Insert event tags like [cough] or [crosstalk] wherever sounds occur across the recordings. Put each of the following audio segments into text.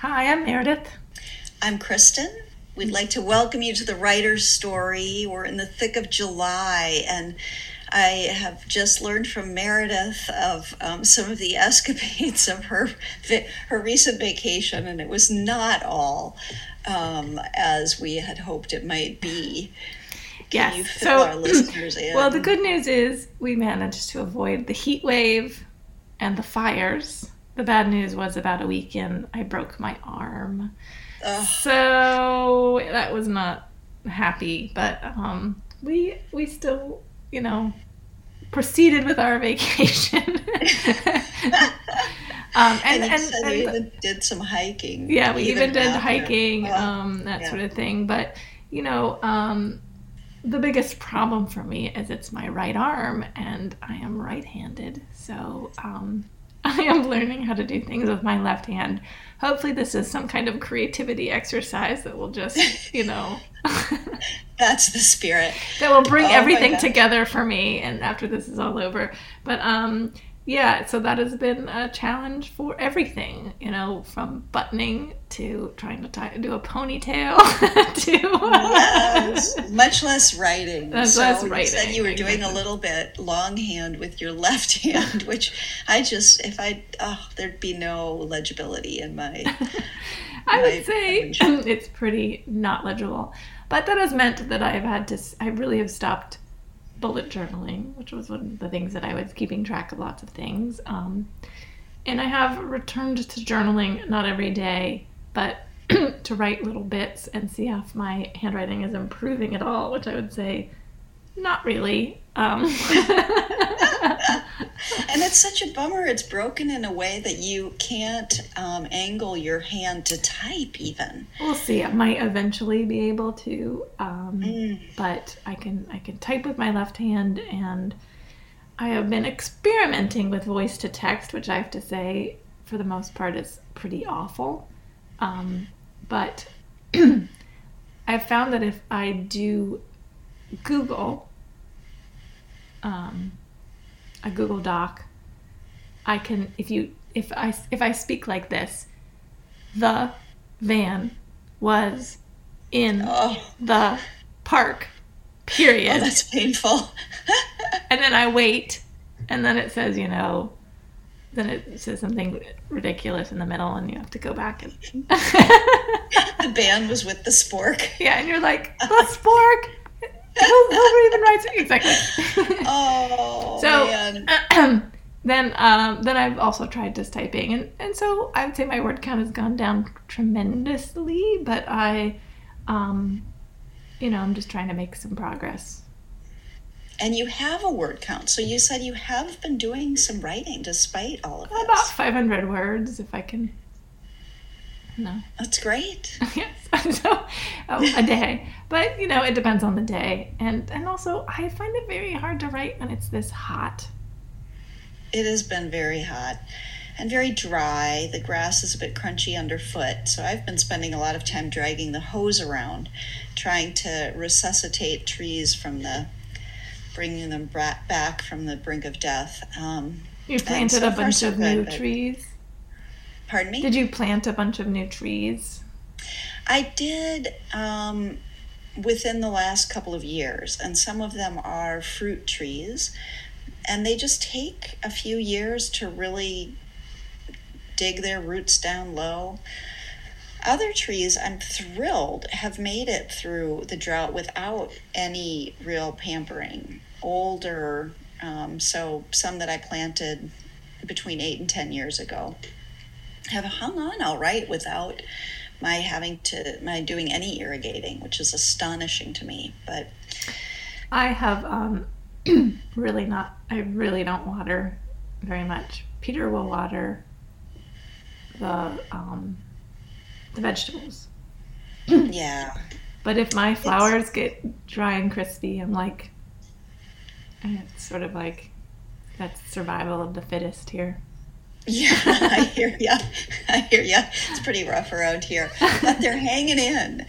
Hi, I'm Meredith. I'm Kristin. We'd like to welcome you to the writer's story. We're in the thick of July, and I have just learned from Meredith of um, some of the [laughs] escapades of her her recent vacation, and it was not all um, as we had hoped it might be. Can yes. so, [clears throat] well, the good news is we managed to avoid the heat wave and the fires the bad news was about a week in, I broke my arm. Ugh. So that was not happy, but um, we we still, you know, proceeded with our [laughs] vacation. [laughs] um, and, and, and, and even did some hiking. Yeah, we even, even did hiking, um, that yeah. sort of thing. But you know, um, the biggest problem for me is it's my right arm, and I am right-handed, so um, [laughs] I am learning how to do things with my left hand. Hopefully, this is some kind of creativity exercise that will just, you know. [laughs] That's the spirit. that will bring oh everything together for me and after this is all over. But um, yeah, so that has been a challenge for everything, you know, from buttoning to trying to tie, do a ponytail [laughs] to yes, [laughs] much less writing. Much so less writing. You said you were doing a little bit longhand with your left [laughs] hand, which I just, if I, oh, there'd be no legibility in my. I would say [clears throat] it's pretty not legible, but that has meant that I've had to. I really have stopped bullet journaling, which was one of the things that I was keeping track of lots of things. Um, and I have returned to journaling, not every day, but [clears throat] to write little bits and see if my handwriting is improving at all, which I would say not really. Um, [laughs] and it's such a bummer. It's broken in a way that you can't um, angle your hand to type, even. We'll see. I might eventually be able to, um, mm. but I can I can type with my left hand, and I have been experimenting with voice to text, which I have to say, for the most part, is pretty awful. Um, but [clears throat] I've found that if I do Google um, a Google Doc, I can if you if I if I speak like this, the van was in oh. the park. Period. Oh, that's painful. [laughs] and then I wait, and then it says, you know, then it says something ridiculous in the middle, and you have to go back and. [laughs] the band was with the spork. [laughs] Yeah, and you're like the spork even writes exactly? [laughs] Oh, so man. [clears throat] then um, then I've also tried just typing, and and so I would say my word count has gone down tremendously, but I, um, you know, I'm just trying to make some progress. And you have a word count, so you said you have been doing some writing despite all of this. About 500 words, if I can no. That's great. [laughs] yes. [laughs] so, oh, a day. But, you know, it depends on the day. And and also I find it very hard to write when it's this hot. It has been very hot and very dry. The grass is a bit crunchy underfoot. So I've been spending a lot of time dragging the hose around, trying to resuscitate trees from the, bringing them back from the brink of death. Um, you planted so a bunch of new trees. Pardon me? Did you plant a bunch of new trees? I did um, within the last couple of years, and some of them are fruit trees, and they just take a few years to really dig their roots down low. Other trees, I'm thrilled, have made it through the drought without any real pampering. Older, um, so some that I planted between eight and ten years ago have hung on all right without my having to my doing any irrigating, which is astonishing to me. But I have um, [clears throat] really not. I really don't water very much. Peter will water the um, the vegetables. [clears throat] yeah. But if my flowers it's... get dry and crispy, I'm like, it's sort of like that's survival of the fittest here. Yeah, [laughs] I hear you. I hear you. It's pretty rough around here, but they're [laughs] hanging in.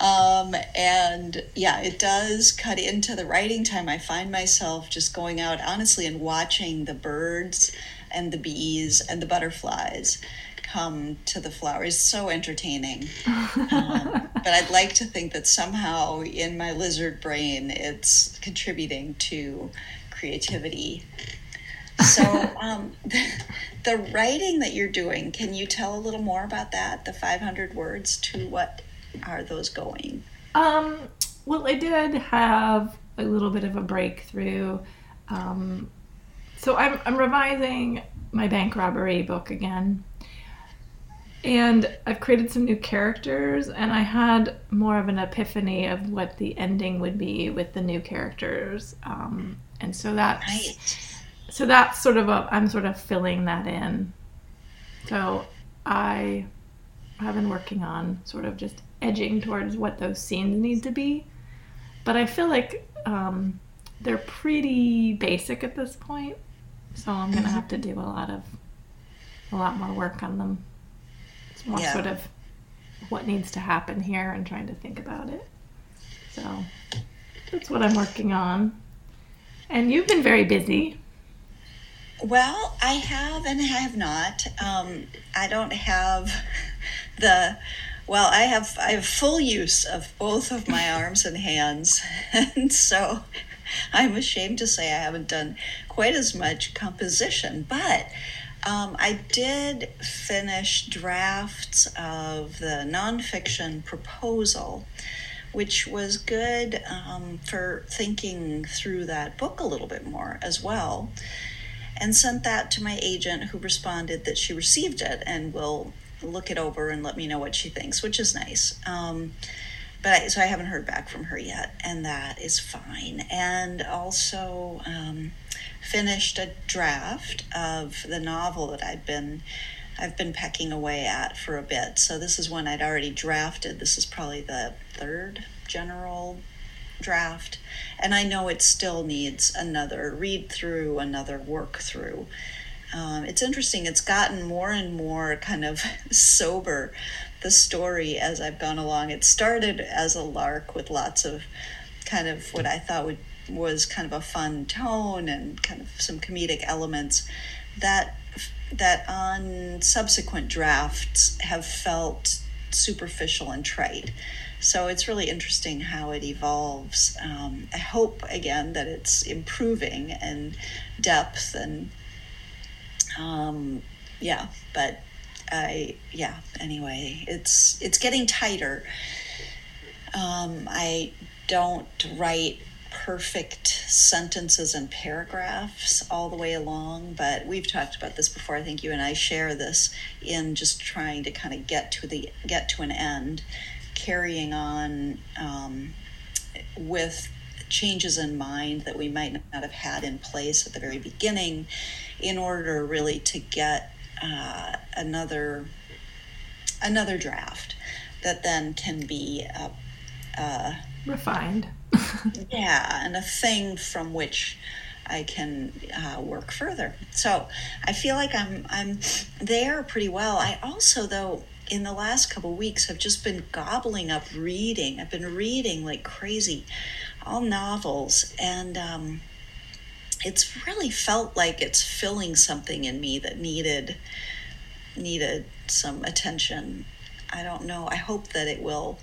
Um, and yeah, it does cut into the writing time. I find myself just going out honestly and watching the birds and the bees and the butterflies come to the flower is so entertaining. Um, [laughs] but I'd like to think that somehow in my lizard brain it's contributing to creativity. So, um, the, [laughs] the writing that you're doing, can you tell a little more about that? The 500 words, to what are those going? Um, well, I did have a little bit of a breakthrough. Um, so I'm, I'm revising my bank robbery book again. And I've created some new characters, and I had more of an epiphany of what the ending would be with the new characters. Um, and so that's right. So that's sort of a I'm sort of filling that in. So I have been working on sort of just edging towards what those scenes need to be, but I feel like um, they're pretty basic at this point. So I'm gonna have to do a lot of a lot more work on them. It's more yeah. sort of what needs to happen here and trying to think about it. So that's what I'm working on. And you've been very busy. Well, I have and I have not. Um, I don't have the well. I have I have full use of both of my [laughs] arms and hands, and [laughs] so I'm ashamed to say I haven't done quite as much composition. But um, I did finish drafts of the nonfiction proposal which was good um, for thinking through that book a little bit more as well. And sent that to my agent, who responded that she received it and will look it over and let me know what she thinks, which is nice. Um, but I, so I haven't heard back from her yet, and that is fine. And also um, finished a draft of the novel that I've been I've been pecking away at for a bit. So this is one I'd already drafted. This is probably the third general draft. And I know it still needs another read through, another work through. Um, it's interesting, it's gotten more and more kind of [laughs] sober, the story as I've gone along. It started as a lark with lots of kind of what I thought would was kind of a fun tone and kind of some comedic elements that that on subsequent drafts have felt superficial and trite. So it's really interesting how it evolves. Um, I hope again that it's improving in depth and um, yeah, but I yeah. Anyway, it's it's getting tighter. Um, I don't write perfect sentences and paragraphs all the way along, but we've talked about this before. I think you and I share this in just trying to kind of get to the get to an end, carrying on um, with changes in mind that we might not have had in place at the very beginning, in order really to get uh, another another draft that then can be uh, uh, refined [laughs] yeah, and a thing from which I can uh, work further. So I feel like I'm I'm there pretty well. I also though in the last couple weeks have just been gobbling up reading. I've been reading like crazy, all novels, and um, it's really felt like it's filling something in me that needed needed some attention. I don't know. I hope that it will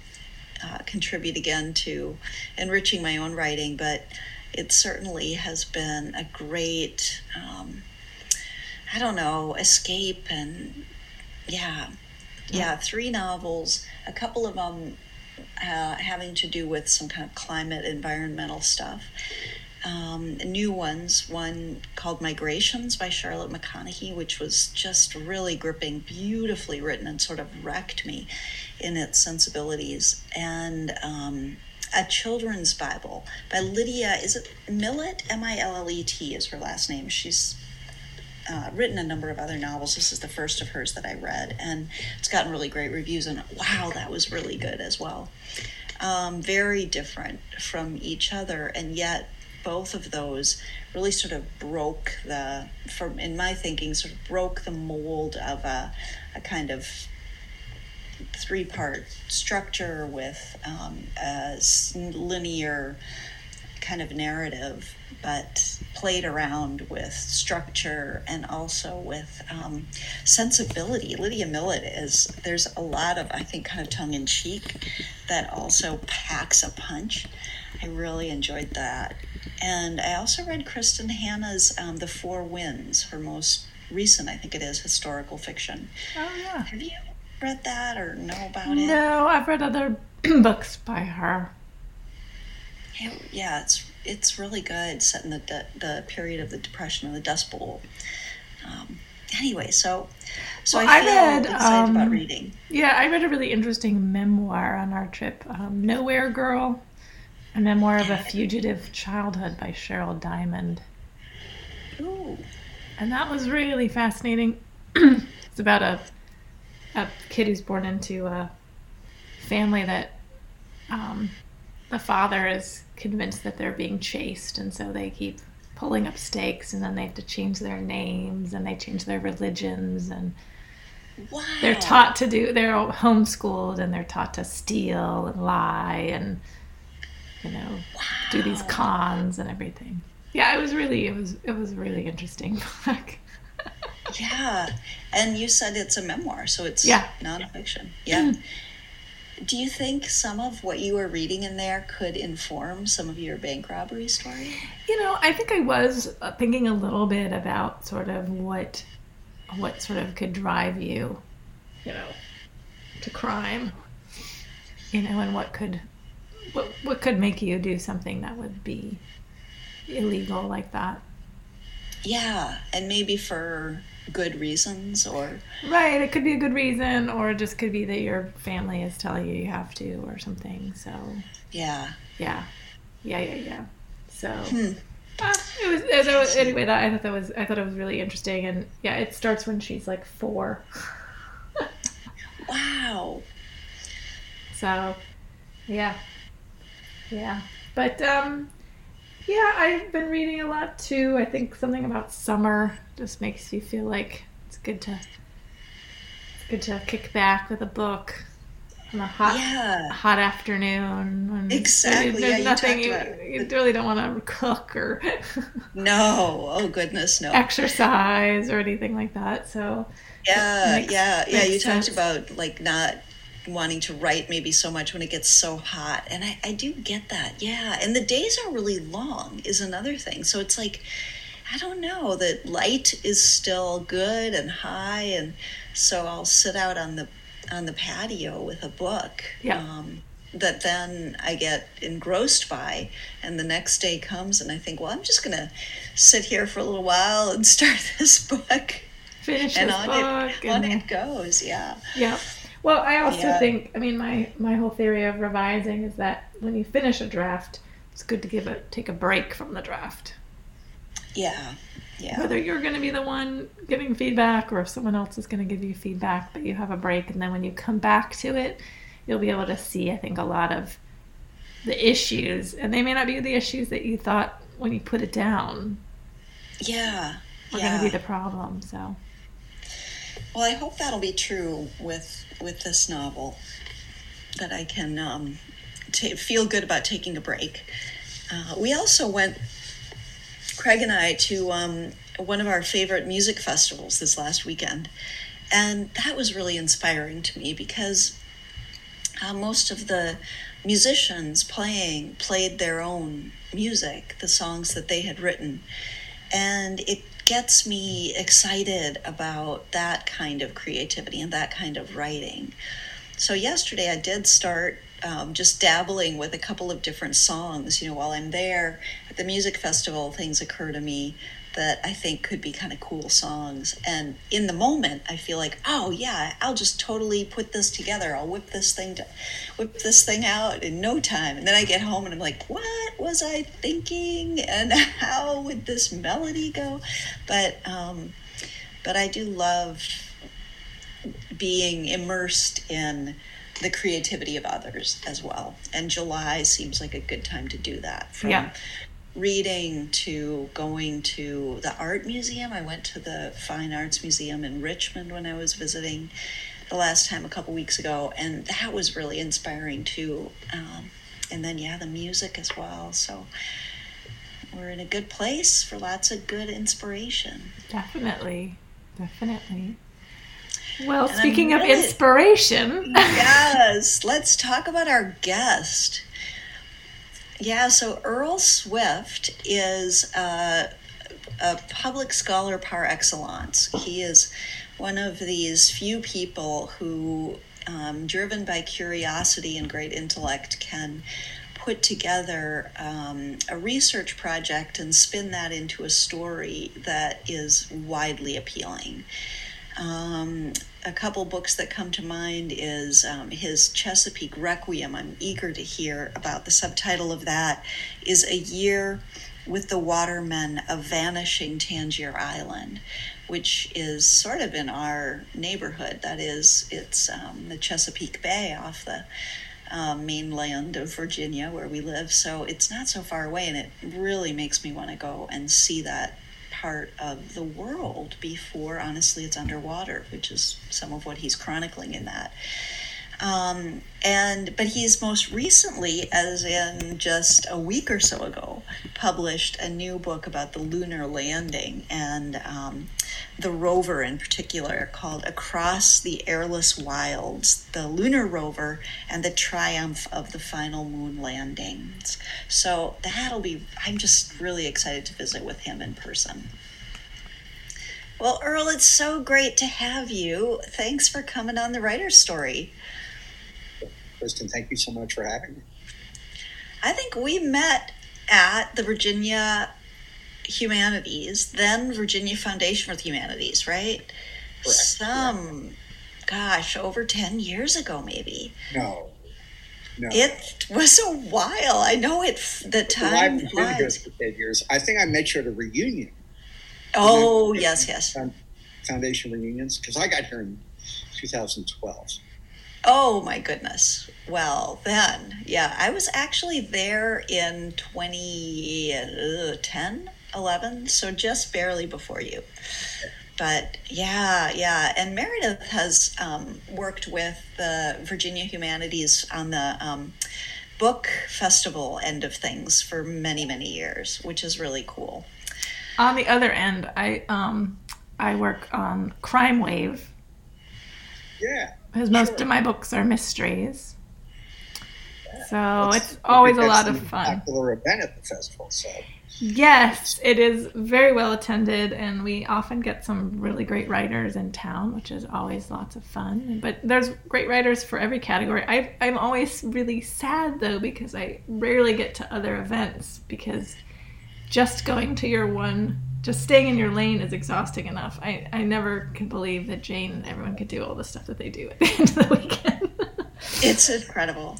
uh, contribute again to enriching my own writing, but it certainly has been a great, um, I don't know, escape and yeah, yeah, three novels, a couple of them uh, having to do with some kind of climate, environmental stuff. Um, new ones, one called Migrations by Charlotte McConaghy, which was just really gripping, beautifully written, and sort of wrecked me in its sensibilities, and um, a children's Bible by Lydia. Is it Millet? M I L L E T is her last name. She's uh, written a number of other novels. This is the first of hers that I read, and it's gotten really great reviews. And wow, that was really good as well. Um, very different from each other, and yet both of those really sort of broke the, from in my thinking, sort of broke the mold of a, a kind of three part structure with um, a linear kind of narrative, but played around with structure and also with um, sensibility. Lydia Millet is, there's a lot of, I think, kind of tongue in cheek that also packs a punch. I really enjoyed that. And I also read Kristin Hannah's um, The Four Winds, her most recent, I think it is, historical fiction. Oh, yeah. Have you read that or know about it? No, I've read other [clears throat] books by her. It, yeah, it's it's really good, set in the the period of the Depression and the Dust Bowl. Um, anyway, so so well, I I read, excited um, about reading. Yeah, I read a really interesting memoir on our trip, um, Nowhere Girl, a memoir of a fugitive childhood by Cheryl Diamond. Ooh. And that was really fascinating. [clears throat] it's about a a kid who's born into a family that um, the father is convinced that they're being chased, and so they keep pulling up stakes, and then they have to change their names and they change their religions, and wow. they're taught to do. They're homeschooled, and they're taught to steal and lie, and you know, wow. do these cons and everything. Yeah, it was really it was it was really interesting [laughs] book. yeah, and you said it's a memoir, so it's yeah. nonfiction. Yeah. Mm do you think some of what you were reading in there could inform some of your bank robbery story? You know, I think I was uh, thinking a little bit about sort of what what sort of could drive you, you know, to crime. You know, and what could what what could make you do something that would be illegal like that. Yeah, and maybe for good reasons or? Right it could be a good reason or it just could be that your family is telling you you have to or something so. Yeah. Yeah. Yeah yeah yeah. So hmm. uh, it, was, it was anyway that i thought that was i thought it was really interesting and yeah it starts when she's like four. [laughs] Wow. So yeah. Yeah. But um yeah, I've been reading a lot too. I think something about summer just makes you feel like it's good to it's good to kick back with a book on a hot yeah. hot afternoon. exactly. There's yeah, nothing you, you, you really don't want to cook or [laughs] no. Oh goodness, no. Exercise or anything like that. So yeah, makes, yeah, yeah. You sense. talked about like not wanting to write maybe so much when it gets so hot. And I, I do get that. Yeah. And the days are really long, is another thing. So it's like, I don't know, that light is still good and high. And so I'll sit out on the on the patio with a book. Yeah. Um, that then I get engrossed by, and the next day comes, and I think, well, I'm just gonna sit here for a little while and [laughs] start this book. Finish and this on book, it, and... on it goes. Yeah. Yeah. Well, I also yeah. think, I mean, my my whole theory of revising is that when you finish a draft, it's good to give a take a break from the draft. Yeah. Yeah. Whether you're going to be the one giving feedback or if someone else is going to give you feedback, but you have a break and then when you come back to it, you'll be able to see I think a lot of the issues and they may not be the issues that you thought when you put it down. Yeah. Are yeah. going to be the problem, so. Well, I hope that'll be true with with this novel that I can um, t- feel good about taking a break. Uh, we also went, Craig and I, to um, one of our favorite music festivals this last weekend. And that was really inspiring to me because uh, most of the musicians playing played their own music, the songs that they had written. And it gets me excited about that kind of creativity and that kind of writing. So, yesterday I did start um, just dabbling with a couple of different songs. You know, while I'm there the music festival, things occur to me that I think could be kind of cool songs. And in the moment, I feel like, oh yeah, I'll just totally put this together. I'll whip this thing to, whip this thing out in no time. And then I get home and I'm like, what was I thinking? And [laughs] how would this melody go? But um, but I do love being immersed in the creativity of others as well. And July seems like a good time to do that. From yeah reading to going to the art museum. I went to the Fine Arts Museum in Richmond when I was visiting the last time a couple weeks ago, and that was really inspiring too. Um, and then, yeah, the music as well. So, we're in a good place for lots of good inspiration. Definitely. Definitely. Well, and speaking really, of inspiration. [laughs] yes, let's talk about our guest. Yeah, so Earl Swift is a, a public scholar par excellence. He is one of these few people who, um, driven by curiosity and great intellect, can put together um, a research project and spin that into a story that is widely appealing. Um, a couple books that come to mind is um, his Chesapeake Requiem. I'm eager to hear about the subtitle of that is A Year with the Watermen of Vanishing Tangier Island, which is sort of in our neighborhood. That is, it's um, the Chesapeake Bay off the um, mainland of Virginia where we live. So it's not so far away, and it really makes me want to go and see that part of the world before, honestly, it's underwater, which is some of what he's chronicling in that. Um, and but he's most recently, as in just a week or so ago, published a new book about the lunar landing and um, the rover in particular, called "Across the Airless Wilds: The Lunar Rover and the Triumph of the Final Moon Landings." So that'll be. I'm just really excited to visit with him in person. Well, Earl, it's so great to have you. Thanks for coming on the Writer's Story. Kristin, thank you so much for having me. I think we met at the Virginia Humanities, then Virginia Foundation for the Humanities, right? Correct. Some, gosh, over 10 years ago, maybe. No. No. It was a while. I know it. The time well, I've been here for ten years. I think I met you at a reunion. Oh yes, yes. Foundation reunions because I got here in 2012. Oh my goodness. Well, then, yeah, I was actually there in 2010, 11, so just barely before you. But yeah, yeah. And Meredith has um, worked with the Virginia Humanities on the um, book festival end of things for many, many years, which is really cool. On the other end, I um, I work on Crime Wave. Yeah because most sure. of my books are mysteries. So that's, it's always a lot of fun. Popular event at the festival, so. Yes, it is very well attended, and we often get some really great writers in town, which is always lots of fun. But there's great writers for every category. I, I'm always really sad though because I rarely get to other events because just going to your one just staying in your lane is exhausting enough. I, I never can believe that Jane and everyone could do all the stuff that they do at the end of the weekend. it's incredible.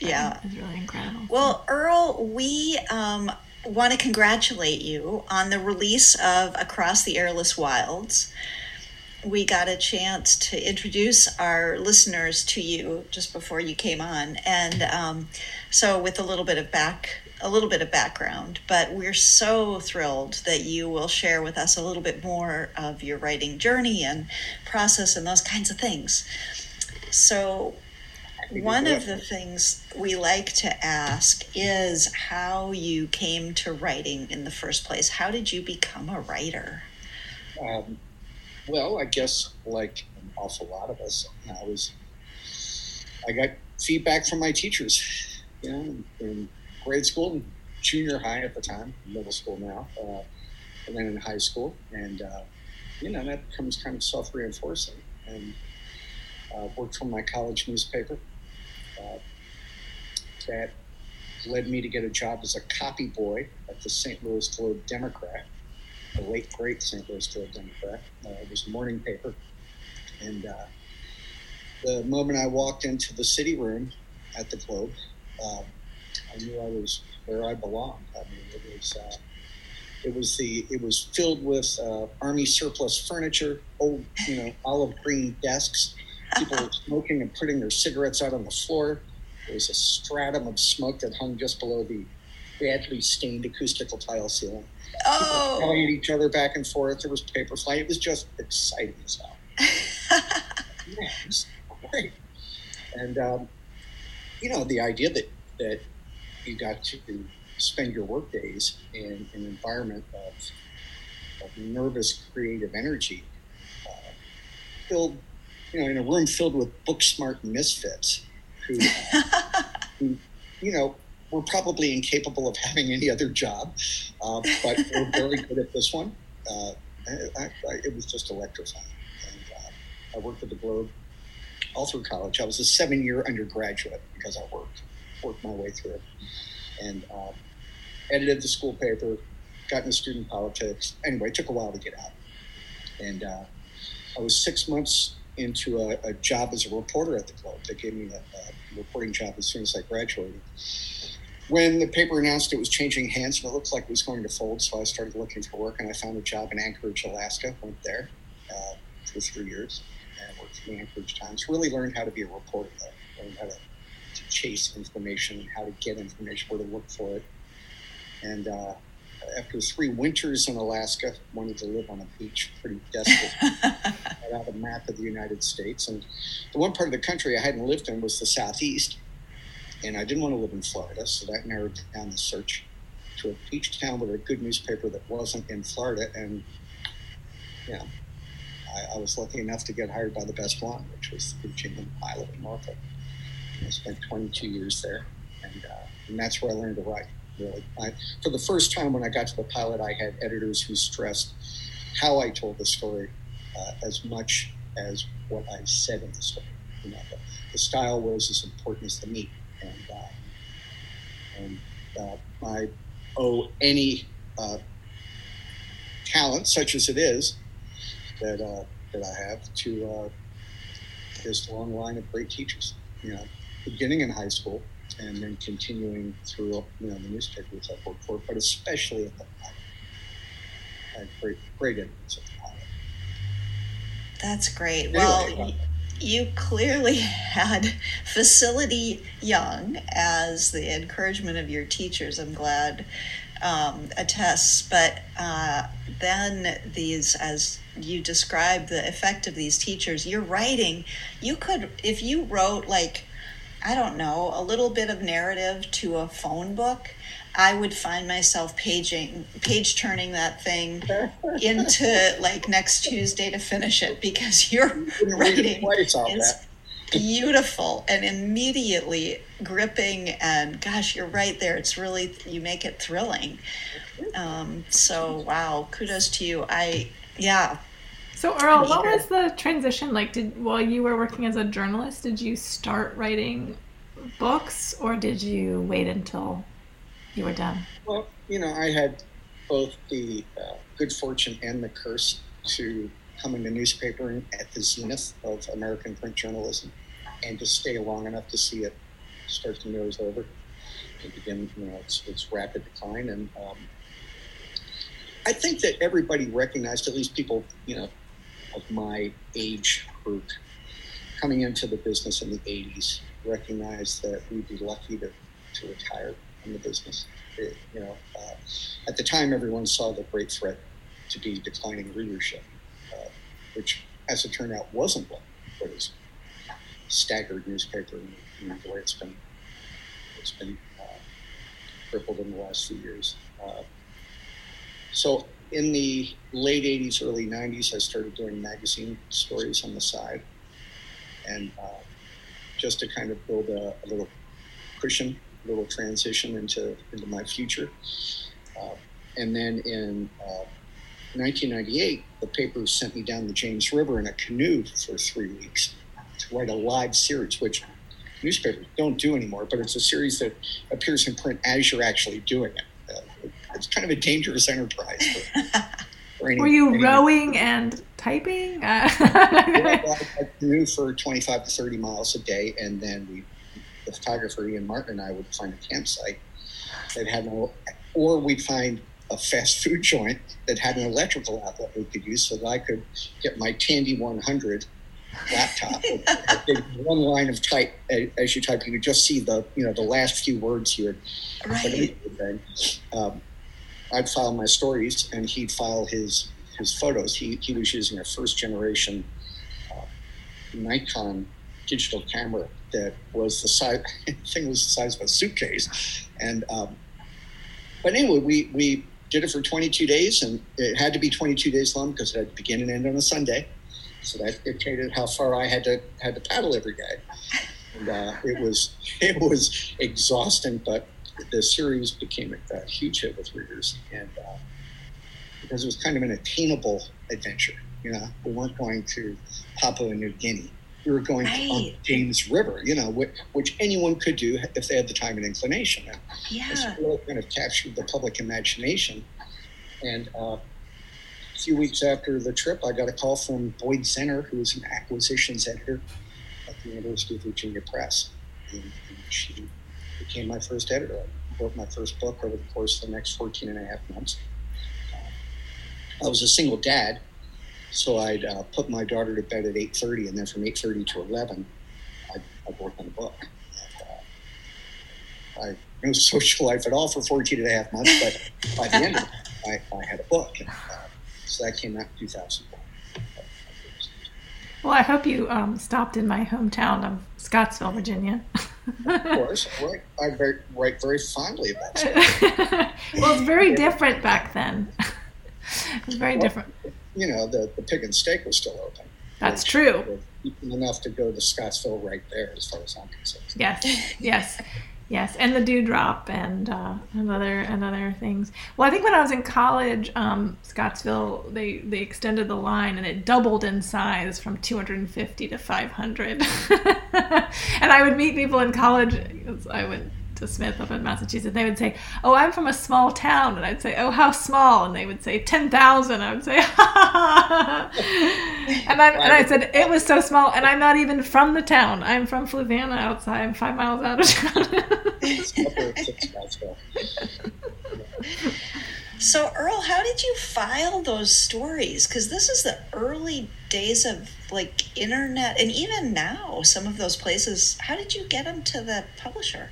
Yeah. It's really incredible. Well, Earl, we um, want to congratulate you on the release of Across the Airless Wilds. We got a chance to introduce our listeners to you just before you came on. And um, so, with a little bit of back a little bit of background, but we're so thrilled that you will share with us a little bit more of your writing journey and process and those kinds of things. So, one of the things we like to ask is how you came to writing in the first place. How did you become a writer? Um, well, I guess like an awful lot of us, I was I got feedback from my teachers, you know, and grade school and junior high at the time, middle school now, uh, and then in high school. And, uh, you know, that becomes kind of self reinforcing. And uh, worked for my college newspaper. That led me to get a job as a copy boy at the St. Louis Globe Democrat, the late great St. Louis Globe Democrat. Uh, it was a morning paper. And uh, the moment I walked into the city room at the Globe, uh, I knew I was where I belonged. I mean, it was uh, it was the it was filled with uh, army surplus furniture, old you know olive green desks. People were [laughs] smoking and putting their cigarettes out on the floor. There was a stratum of smoke that hung just below the badly stained acoustical tile ceiling. Oh, People at each other back and forth. There was paper flying. It was just exciting as hell. [laughs] yeah, it was great. And um, you know the idea that that you got to spend your work days in an environment of, of nervous creative energy, uh, filled, you know, in a room filled with book smart misfits who, who, you know, were probably incapable of having any other job, uh, but were very good at this one. Uh, I, I, it was just electrifying. And uh, I worked at the Globe all through college. I was a seven-year undergraduate because I worked worked my way through, it, and um, edited the school paper, got into student politics. Anyway, it took a while to get out, and uh, I was six months into a, a, job as a reporter at the Globe. They gave me a, a reporting job as soon as I graduated when the paper announced it was changing hands and it looked like it was going to fold, so I started looking for work and I found a job in Anchorage, Alaska. Went there uh, for three years and worked for the Anchorage Times. Really learned how to be a reporter, though. Learned how to, to chase information, how to get information, where to look for it. And uh, after three winters in Alaska, wanted to live on a beach, pretty desperate. I had a map of the United States, and the one part of the country I hadn't lived in was the southeast and I didn't want to live in Florida, so that narrowed down the search to a beach town with a good newspaper that wasn't in Florida. And yeah, I, I was lucky enough to get hired by the Best one, which was the England pilot in Norfolk. And I spent 22 years there, and, uh, and that's where I learned to write. Really, I, for the first time when I got to the pilot, I had editors who stressed how I told the story uh, as much as what I said in the story. You know, the, the style was as important as the meat and uh, and uh, I owe any uh, talent, such as it is, that uh, that I have to uh, this long line of great teachers. You know, beginning in high school and then continuing through you know the newspapers I've worked for, but especially at the pilot. I had great great influence at the pilot. That's great. Anyway, well, you clearly had facility young as the encouragement of your teachers i'm glad um, attests but uh, then these as you describe the effect of these teachers you're writing you could if you wrote like i don't know a little bit of narrative to a phone book I would find myself paging, page turning that thing [laughs] into like next Tuesday to finish it because [laughs] your writing is beautiful and immediately gripping. And gosh, you're right there. It's really you make it thrilling. Um, so wow, kudos to you. I yeah. So Earl, what was the transition like? Did while you were working as a journalist, did you start writing books, or did you wait until you were done? Well, you know, I had both the uh, good fortune and the curse to come in the newspaper at the zenith of American print journalism and to stay long enough to see it start to nose over and begin, you know, its, its rapid decline. And um, I think that everybody recognized, at least people, you know, of my age group coming into the business in the 80s, recognized that we'd be lucky to, to retire in the business. It, you know, uh, at the time, everyone saw the great threat to be declining readership, uh, which, as it turned out, wasn't what, what is staggered newspaper and you know, the way it's been it's been uh, crippled in the last few years. Uh, so in the late 80s, early 90s, I started doing magazine stories on the side. And uh, just to kind of build a, a little cushion a little transition into into my future. Uh, and then in uh, 1998, the paper sent me down the James River in a canoe for three weeks to write a live series, which newspapers don't do anymore. But it's a series that appears in print as you're actually doing it. It's kind of a dangerous enterprise. For, [laughs] for any, Were you any, rowing and typing? [laughs] Uh, I canoe for 25 to 30 miles a day, and then we the photographer Ian Martin and I would find a campsite that had no, or we'd find a fast [laughs] food joint that had an electrical outlet we could use so that I could get my Tandy 100 laptop. one line of type as you type, you could just see the you know the last few words here. Right. Um, I'd file my stories, and he'd file his his photos. He he was using a first generation uh, Nikon digital camera that was the size [laughs] thing was the size of a suitcase, and um, but anyway, we we did it for 22 days, and it had to be 22 days long because it had to begin and end on a Sunday. So that dictated how far I had to had to paddle every day. And uh, it was [laughs] it was exhausting, but the series became a, a huge hit with readers, and uh, because it was kind of an attainable adventure. You know, we weren't going to Papua New Guinea. We were going right. on James River, you know, which, which, anyone could do if they had the time and inclination. And yeah. really kind of captured the public imagination. And uh, a few weeks after the trip, I got a call from Boyd Zenner, who was an acquisitions editor at the University of Virginia Press. And, and she became my first editor. I wrote my first book over the course of the next 14 and a half months. I was a single dad, so I'd uh, put my daughter to bed at 8.30, and then from 8.30 to 11, I'd, I'd work on the book. I no social life at all for 14 and a half months, but by the end of it, I, I had a book. And, uh, so that came out in 2001. Well, I hope you um, stopped in my hometown Scottsville, Virginia. of course, I write, I write, write very fondly about it. [laughs] well, it's very different back then. [laughs] it's very well, different. You know, the, the pig and steak was still open. That's true. Enough to go to Scottsville right there, as far as I'm concerned. Yes, yes. Yes, and the dewdrop and uh, and other and other things. Well, I think when I was in college, um, Scottsville they they extended the line and it doubled in size from 250 to 500. [laughs] and I would meet people in college. I went to Smith up in Massachusetts. They would say, "Oh, I'm from a small town," and I'd say, "Oh, how small?" And they would say, 10,000. I would say, [laughs] and I and I said it was so small, and I'm not even from the town. I'm from Fluvanna, outside. I'm five miles out of town. so Earl, how did you file those stories? Because this is the early days of like internet, and even now, some of those places. How did you get them to the publisher?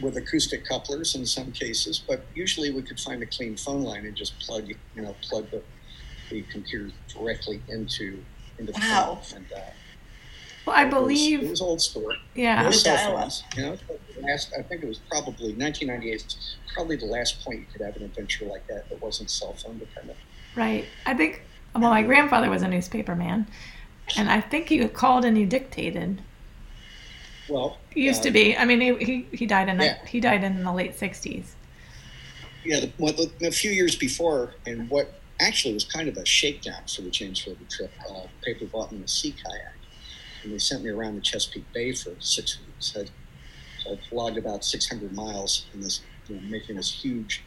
With acoustic couplers in some cases, but usually we could find a clean phone line and just plug, you know, plug the, the computer directly into into the wow. phone. And, uh, well, I believe it was, it was old school. Yeah, no cell phones. You know, last I think it was probably 1998. Probably the last point you could have an adventure like that that wasn't cell phone dependent. Right. I think. Well, my grandfather was a newspaper man, and I think he called and he dictated. Well, he used uh, to be. I mean, he, he, died in yeah. the, he died in the late '60s. Yeah, the, well, the, a few years before, and what actually was kind of a shakedown for the James River trip. Uh, paper bought me a sea kayak, and they sent me around the Chesapeake Bay for six weeks. I, so I logged about 600 miles in this, you know, making this huge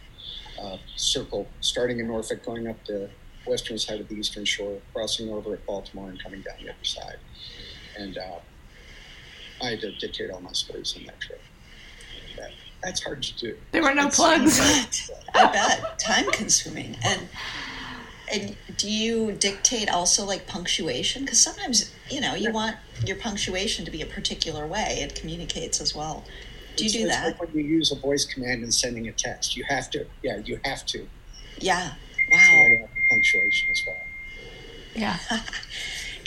uh, circle, starting in Norfolk, going up the western side of the eastern shore, crossing over at Baltimore, and coming down the other side. And uh, I had to dictate all my stories on that trip. That, that's hard to do. There were no plugs. [laughs] I bet. Time consuming. And and do you dictate also like punctuation? Because sometimes, you know, you want your punctuation to be a particular way. It communicates as well. Do you it's, do it's that? Like when you use a voice command in sending a text, you have to. Yeah, you have to. Yeah. Wow. So punctuation as well. Yeah. [laughs]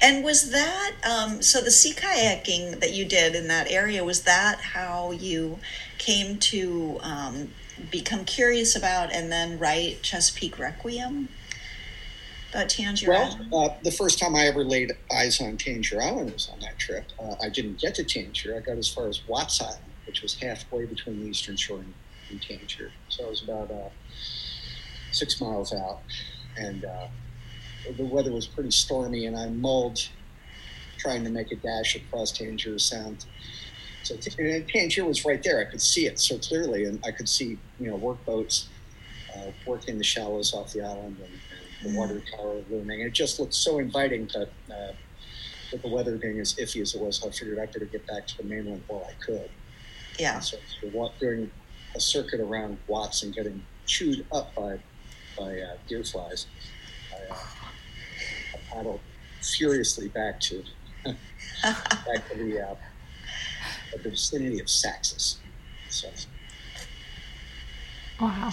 And was that um, so? The sea kayaking that you did in that area was that how you came to um, become curious about and then write Chesapeake Requiem about Tangier well, uh, the first time I ever laid eyes on Tangier Island was on that trip. Uh, I didn't get to Tangier. I got as far as Watts Island, which was halfway between the eastern shore and, and Tangier. So I was about uh, six miles out, and uh, the weather was pretty stormy, and I mulled trying to make a dash across Tangier Sound. So Tangier was right there. I could see it so clearly, and I could see you know work boats uh, working the shallows off the island and, and the water tower looming. It just looked so inviting that. Uh, with the weather being as iffy as it was, I figured I could get back to the mainland while I could. Yeah. And so, so doing a circuit around Watts and getting chewed up by by uh, deer flies, I, uh, paddle furiously back to [laughs] back to the, uh, the vicinity of Saxis. So. Wow.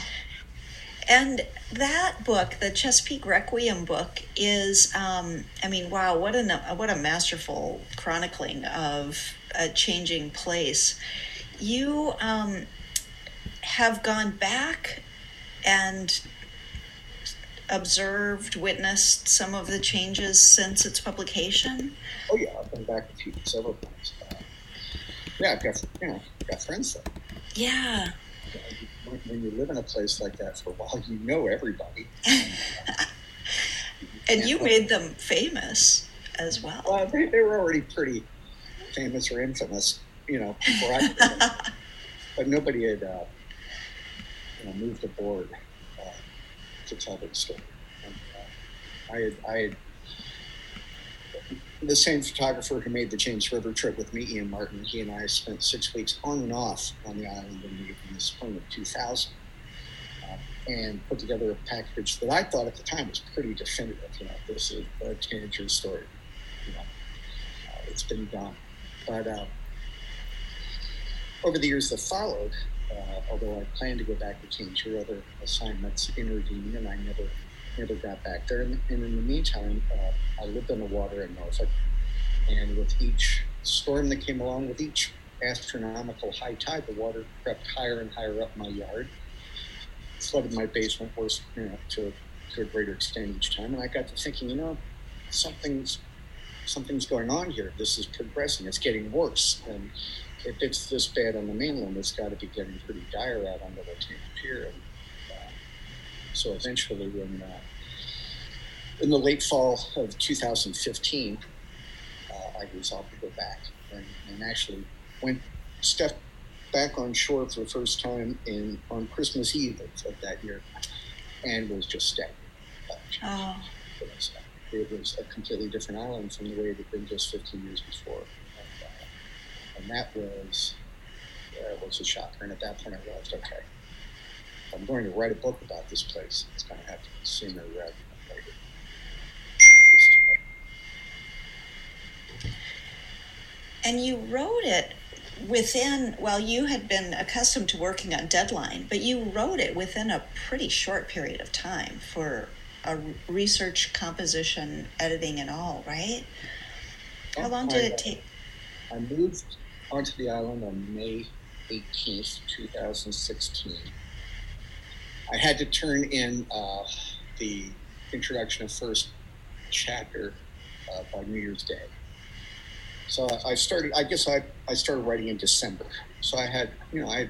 And that book, the Chesapeake Requiem book, is, um, I mean, wow, what a what a masterful chronicling of a changing place. You um, have gone back and observed, witnessed some of the changes since its publication? Oh yeah, I've been back a few several times. Uh, yeah, I've got you know got friends there. Yeah. When, when you live in a place like that for a while, you know everybody. [laughs] and you made them famous as well. Well, they, they were already pretty famous or infamous, you know, before I. [laughs] but nobody had, uh, you know, moved aboard to tell the story. And, uh, I had, I had the same photographer who made the James River trip with me, Ian Martin. He and I spent six weeks on and off on the island in the, in the spring of 2000. Uh, and put together a package that I thought at the time was pretty definitive. You know, this is a teenager's story. You know, uh, it's been done. But uh, over the years that followed, uh, although I planned to go back to change your other assignments intervened, and I never never got back there. And, and in the meantime, uh, I lived on the water in Norfolk, and with each storm that came along, with each astronomical high tide, the water crept higher and higher up my yard, flooded my basement, worse, you know, to to a greater extent each time. And I got to thinking, you know, something's something's going on here. This is progressing. It's getting worse. And if it's this bad on the mainland, it's got to be getting pretty dire out on the Latino Pier. And, uh, so eventually, when uh, in the late fall of 2015, uh, I resolved to go back and, and actually went stepped back on shore for the first time in on Christmas Eve of, of that year, and was just staggered. Oh. It was a completely different island from the way it had been just 15 years before, and, that was uh, was a shocker. And at that point, I realized, okay, I'm going to write a book about this place, it's going to have to be sooner rather than later. And you wrote it within, well, you had been accustomed to working on deadline, but you wrote it within a pretty short period of time for a research, composition, editing, and all, right? How long did it take? I moved onto the island on May 18th, 2016. I had to turn in uh, the introduction of first chapter uh, by New Year's Day. So I started. I guess I I started writing in December. So I had you know I had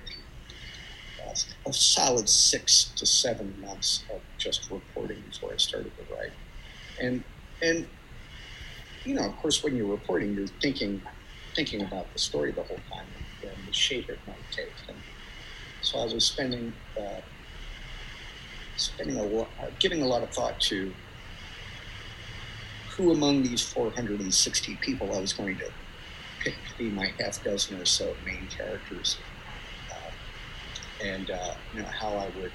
a solid six to seven months of just reporting before I started to write, and and you know of course when you're reporting you're thinking thinking about the story the whole time and the shape it might take. And so I was spending uh, spending a lot, giving a lot of thought to who among these 460 people I was going to pick to be my half dozen or so main characters, uh, and uh, you know how I would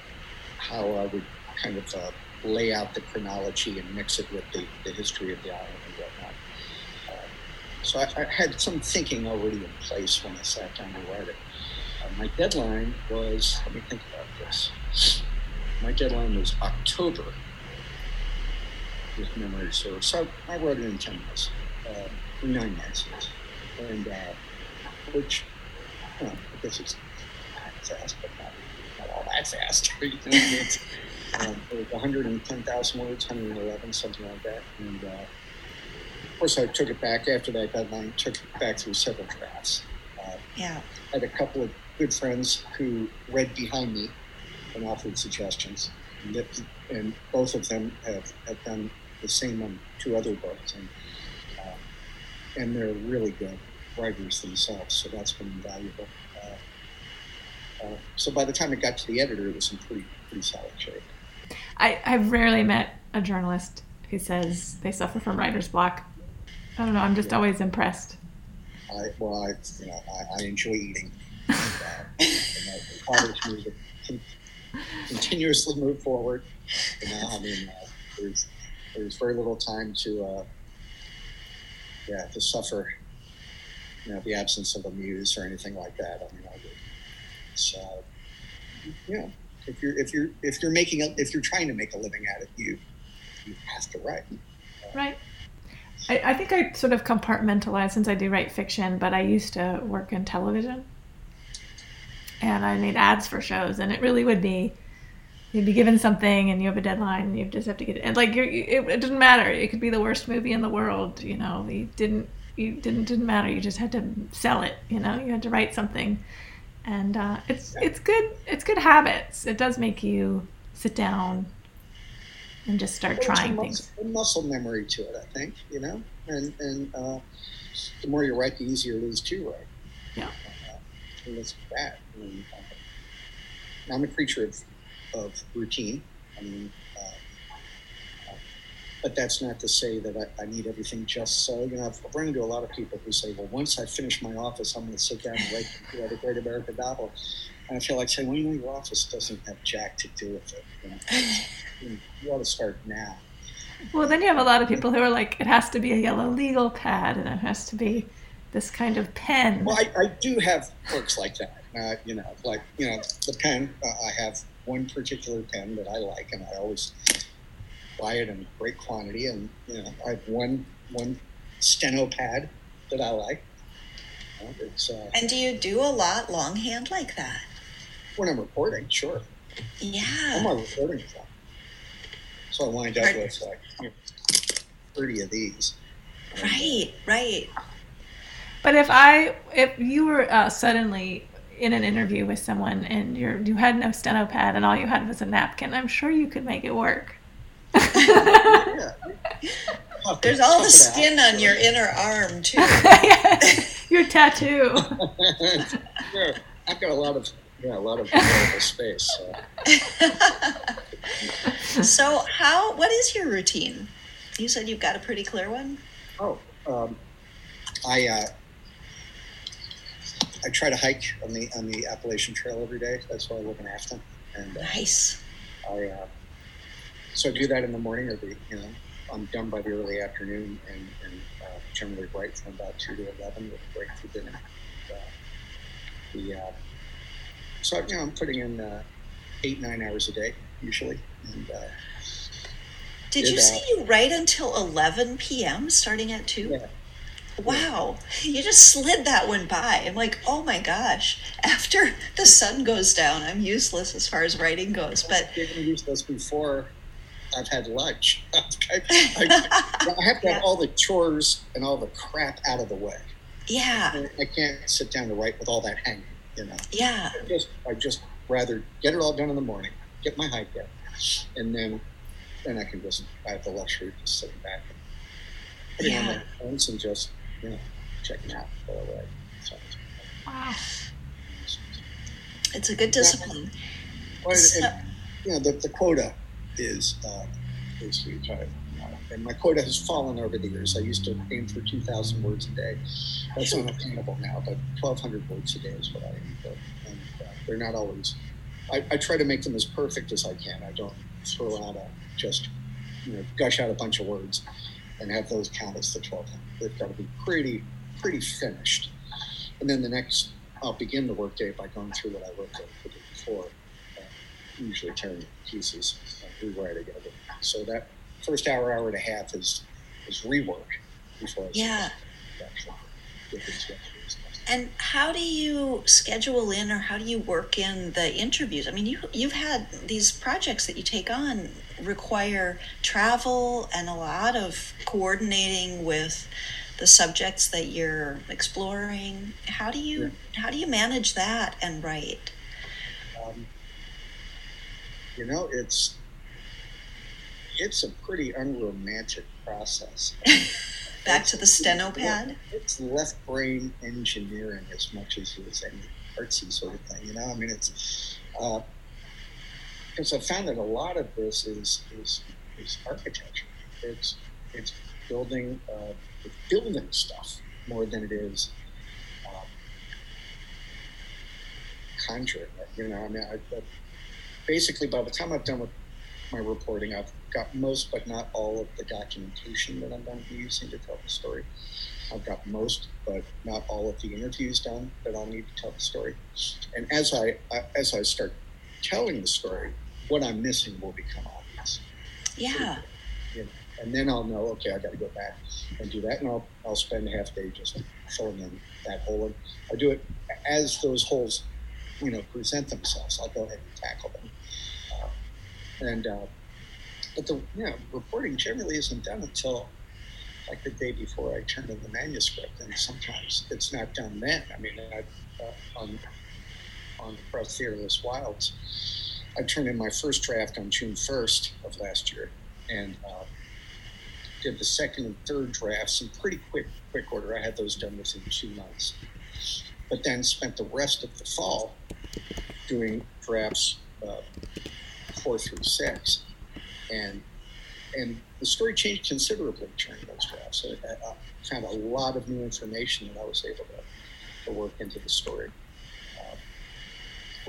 how I would kind of uh, lay out the chronology and mix it with the, the history of the island and so I, I, had some thinking already in place when I sat down to write it. Uh, my deadline was let me think about this. My deadline was October with memory serves. So I wrote it in 10 months, uh, nine months. And uh, which, you know, I guess it's fast, but not, not all that fast. [laughs] it's, um, it was 110,000 words, 111, something like that. And uh, course, I took it back after that deadline, took it back through several drafts. Uh, yeah. I had a couple of good friends who read behind me and offered suggestions. And, and both of them have, have done the same on two other books, and uh, and they're really good writers themselves. So that's been invaluable. Uh, uh, so by the time it got to the editor, it was in pretty pretty solid shape. I, I've rarely met a journalist who says they suffer from writer's block. I don't know. I'm just yeah. always impressed. I, well, I, you know, I, I enjoy eating. [laughs] and, uh, and me to continuously move forward. You know, I mean, uh, there's there's very little time to uh, yeah to suffer you know the absence of a muse or anything like that i mean i would so you know if you're if you're if you're making a, if you're trying to make a living at it you you have to write right I, I think I sort of compartmentalize since I do write fiction, but I used to work in television. and I made ads for shows, and it really would be you'd be given something and you have a deadline and you just have to get it. And like you're, it, it didn't matter. It could be the worst movie in the world you know? You didn't you didn't didn't matter. You just had to sell it you know? You had to write something. And uh, it's it's good it's good habits. It does make you sit down and just start trying muscle, things muscle memory to it i think you know and and uh, the more you write the easier it is to write yeah uh, and that's bad I mean, uh, i'm a creature of of routine. I mean, uh, but that's not to say that I, I, need everything just so. You know, I've run into a lot of people who say, "Well, once I finish my office, I'm going to sit down and write you know, the Great American Novel." And I feel like saying, "Well, you know, your office doesn't have jack to do with it. [laughs] You, know, you ought to start now." Well, then you have a lot of people who are like, "It has to be a yellow legal pad, and it has to be." This kind of pen. Well, I, I do have quirks like that. Uh, you know, like you know, the pen. Uh, I have one particular pen that I like, and I always buy it in great quantity. And you know, I have one one steno pad that I like. uh, and do you do a lot longhand like that? When I'm reporting, sure. Yeah. I'm a reporting job. So I wind up with like you know, 30 of these. Right, right. But if I, if you were uh, suddenly in an interview with someone and you you had no steno pad and all you had was a napkin, I'm sure you could make it work. yeah. [laughs] There's all the skin on your inner arm too. [laughs] your tattoo. [laughs] yeah, I've got a lot of yeah, a lot of available space. So. [laughs] so, how? What is your routine? You said you've got a pretty clear one. Oh, um, I uh, I try to hike on the on the Appalachian Trail every day. That's why I live in Afton. And uh, nice. I uh, so I do that in the morning, or the you know I'm done by the early afternoon, and, and uh, generally write from about two to eleven with a break for dinner. Uh, the uh, so you know I'm putting in uh, eight nine hours a day usually, and. did, you say you write until 11 p.m. starting at 2? Yeah, Wow, you just slid that one by. I'm like, oh my gosh. After the sun goes down, I'm useless as far as writing goes. But I'm useless before I've had lunch. [laughs] I, I, [laughs] I, have to have all the chores and all the crap out of the way. Yeah. I can't sit down to write with all that hanging. You know. Yeah. I just I just rather get it all done in the morning, get my hike in, and then then I can just I have the luxury of just sitting back and putting yeah. on my phones and just you know, checking out for a way. So, wow. It's a good discipline. Well, so, and, you know, the, the quota is uh, is huge. I, and my quota has fallen over the years. I used to aim for 2,000 words a day. That's unattainable now, but 1,200 words a day is what I aim for. And uh, they're not always, I, I, try to make them as perfect as I can. I don't throw out a just, you know, gush out a bunch of words and have those count as the 1,200 they've got to be pretty pretty finished. And then the next, I'll begin the workday by going through what I wrote the day before, uh, usually tearing it to pieces and rewrite again. So that first hour, hour and a half is is rework before yeah. And how do you schedule in or how do you work in the interviews? I mean, you, you've had these projects that you take on require travel and a lot of coordinating with the subjects that you're exploring. How do you yeah. how do you manage that and write? Um, you know, it's it's a pretty unromantic process. [laughs] Back to the steno pad. It's left brain engineering as much as it is any artsy sort of thing. You know, I mean, it's because uh, I found that a lot of this is is, is architecture. It's it's building uh, building stuff more than it is um, conjuring. You know, I mean, I, I, basically by the time I've done with my reporting, I've got most but not all of the documentation that I'm going to be using to tell the story. I've got most but not all of the interviews done that I'll need to tell the story. And as I, I as I start telling the story, what I'm missing will become obvious. Yeah. You know, and then I'll know, okay, I got to go back and do that, and I'll I'll spend a half day just filling in that hole. And I do it as those holes you know, present themselves. I'll go ahead and tackle them. Uh, and uh, but the reporting generally isn't done until like the day before I turn in the manuscript, and sometimes it's not done then. I mean, I, uh, on on the Across the Airless Wilds, I turned in my first draft on June first of last year, and uh, did the second and third drafts in pretty quick quick order. I had those done within two months, but then spent the rest of the fall doing drafts uh, four through six, and and the story changed considerably during those drafts. I, found a lot of new information that I was able to, to work into the story. Uh,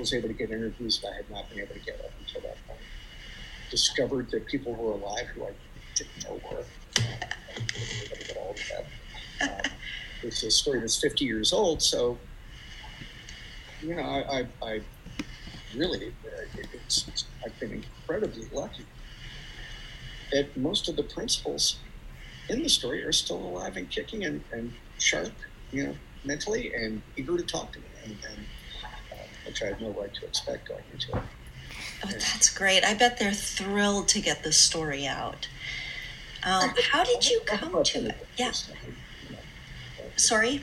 was able to get interviews that I had not been able to get up until that point. Discovered that people were alive who I didn't know were. Uh, um, it's a story that's 50 years old, so you know, I, I, I really, it's, I've been incredibly lucky that most of the principals in the story are still alive and kicking and, and sharp, you know, mentally and eager to talk to me, and, and uh, which I had no right to expect going into it. Oh, that's great. I bet they're thrilled to get this story out. Um, how did you come to it? Yeah. Sorry?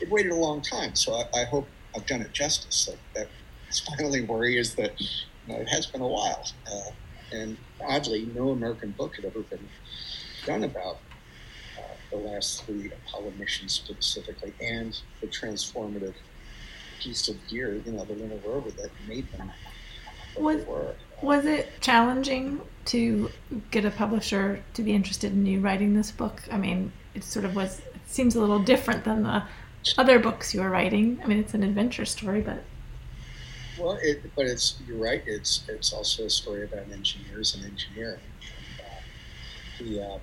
It waited a long time, so I, I hope I've done it justice. So that's my only worry is that you know, it has been a while. Uh, and oddly, no American book had ever been done about uh, the last three Apollo missions specifically and the transformative piece of gear, you know, the lunar rover that made them was, was it challenging to get a publisher to be interested in you writing this book? I mean, it sort of was, it seems a little different than the other books you were writing. I mean, it's an adventure story, but well, it, but it's you're right. It's it's also a story about engineers and engineering. And, uh, the uh,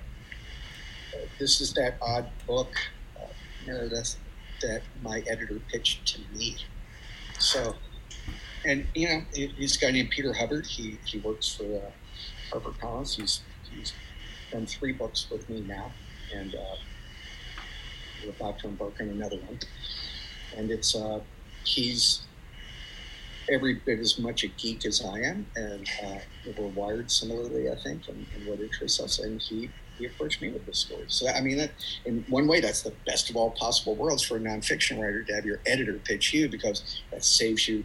this is that odd book, uh, Meredith, that my editor pitched to me. So, and you know, he's a guy named Peter Hubbard. He he works for uh, HarperCollins. He's he's done three books with me now, and uh, we're about to embark on another one. And it's uh, he's every bit as much a geek as I am, and uh, we're wired similarly, I think, and, in, what interests us. And he he approached me with this story. So I mean, that, in one way, that's the best of all possible worlds for a nonfiction writer to have your editor pitch you because that saves you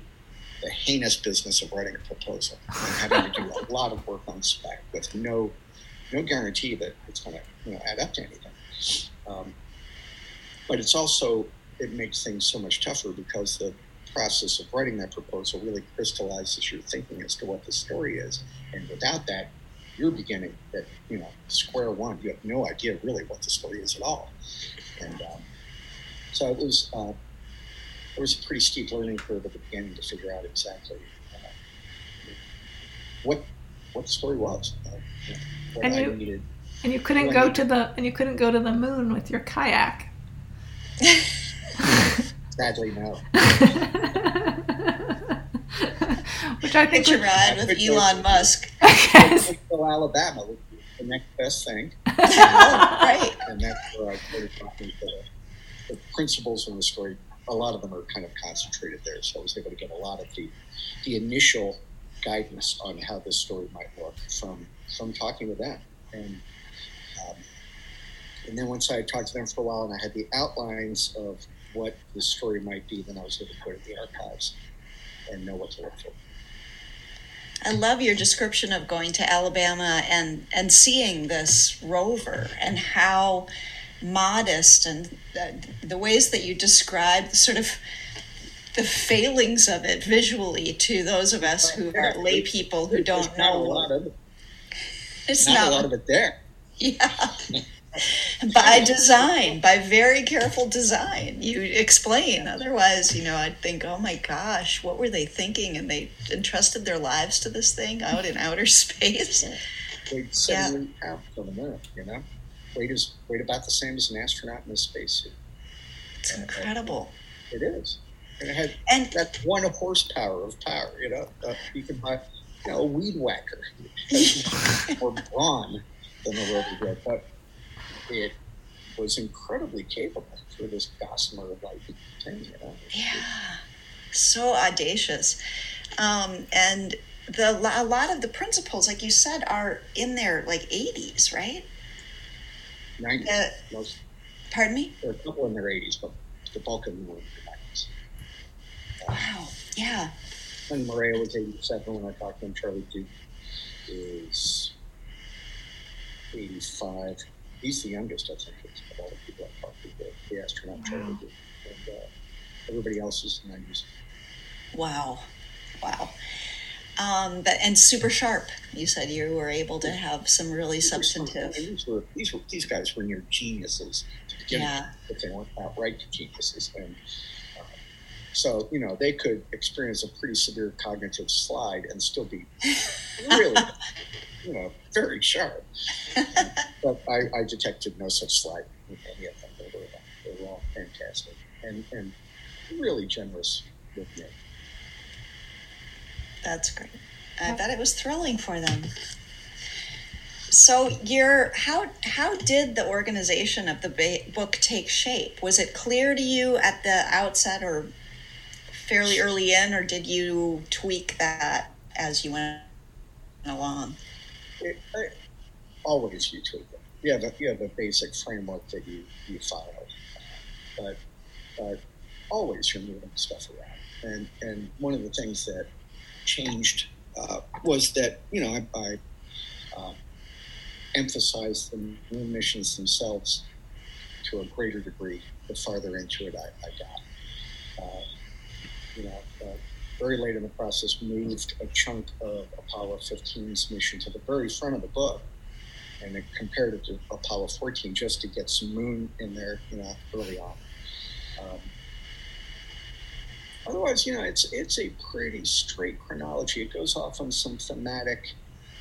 the heinous business of writing a proposal and having to do a [laughs] lot of work on spec with no no guarantee that it's going to you know add up to anything. Um, but it's also it makes things so much tougher because the process of writing that proposal really crystallizes your thinking as to what the story is. And without that, you're beginning at you know square one. You have no idea really what the story is at all. And um, so it was uh, it was a pretty steep learning curve at the beginning to figure out exactly uh, what what the story was. Uh, what and I you, needed. And you couldn't go to the and you couldn't go to the moon with your kayak. [laughs] Sadly, no. [laughs] Which I think would, ride with Elon Musk. Yes. Alabama would be the next best thing. oh, [laughs] right. And that's where I started talking to the, the principals in the story. A lot of them are kind of concentrated there, so I was able to get a lot of the the initial guidance on how this story might work from from talking with them. And um, and then once I talked to them for a while and I had the outlines of what the story might be, then I was able to go to the archives and know what to look for. I love your description of going to Alabama and and seeing this rover and how modest and the, the ways that you describe sort of the failings of it visually to those of us who are lay people who don't know. It's not, not a lot of it there. [laughs] Yeah. By design, by very careful design. You explain. Otherwise, you know, I'd think, oh my gosh, what were they thinking? And they entrusted their lives to this thing out in outer [laughs] space. Weighed seventy yeah. on the moon. You know, weight is weight about the same as an astronaut in a spacesuit. It's and incredible. It is, and it had and that's one horsepower of power. You know, uh, you can buy you know, a weed whacker [laughs] or brawn than the rover did, but it was incredibly capable for this gossamer of light thing, you know. Yeah. so audacious. Um, and the a lot of the principles, like you said, are in their like 80s, right? 90s. Uh, most. Pardon me? There are a couple in their 80s, but the bulk of them were in their 90s. Wow. Yeah. And Morea was 87 when I talked to him. Charlie Duke is 85. He's the youngest, I think, of all the people I talked to, the, the astronaut wow. Charlie. And uh, everybody else is in the 90s. Wow. Wow. Um, but and super sharp. You said you were able to have some really substantive. These were these were these guys were near geniuses to begin yeah. with, if they weren't outright geniuses. And uh, so you know they could experience a pretty severe cognitive slide and still be [laughs] really, you know, very sharp. [laughs] but I, I, detected no such slide in any of them. They were they were all fantastic and and really generous with me. That's great. I bet it was thrilling for them. So, your how how did the organization of the ba- book take shape? Was it clear to you at the outset, or fairly early in, or did you tweak that as you went along? It, always you tweak it. You have a you have a basic framework that you you follow, but but always you're moving stuff around. And and one of the things that changed uh, was that you know I, I uh, emphasized the moon missions themselves to a greater degree the farther into it I, I got. Uh, you know, uh, very late in the process, moved a chunk of Apollo 15's mission to the very front of the book, and compared it to Apollo 14 just to get some moon in there, you know, early on. Um, Otherwise, you know, it's it's a pretty straight chronology. It goes off on some thematic